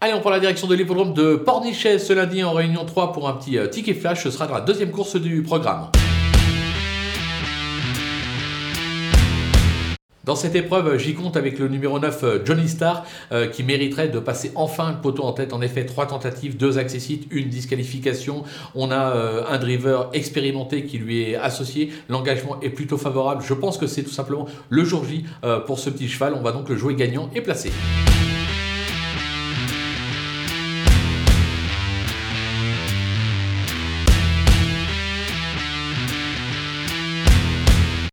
Allez, on prend la direction de l'hippodrome de Pornichet ce lundi en réunion 3 pour un petit euh, ticket flash. Ce sera dans la deuxième course du programme. Dans cette épreuve, j'y compte avec le numéro 9, euh, Johnny Star, euh, qui mériterait de passer enfin le poteau en tête. En effet, trois tentatives, deux accessites, une disqualification. On a un driver expérimenté qui lui est associé. L'engagement est plutôt favorable. Je pense que c'est tout simplement le jour J pour ce petit cheval. On va donc le jouer gagnant et placé.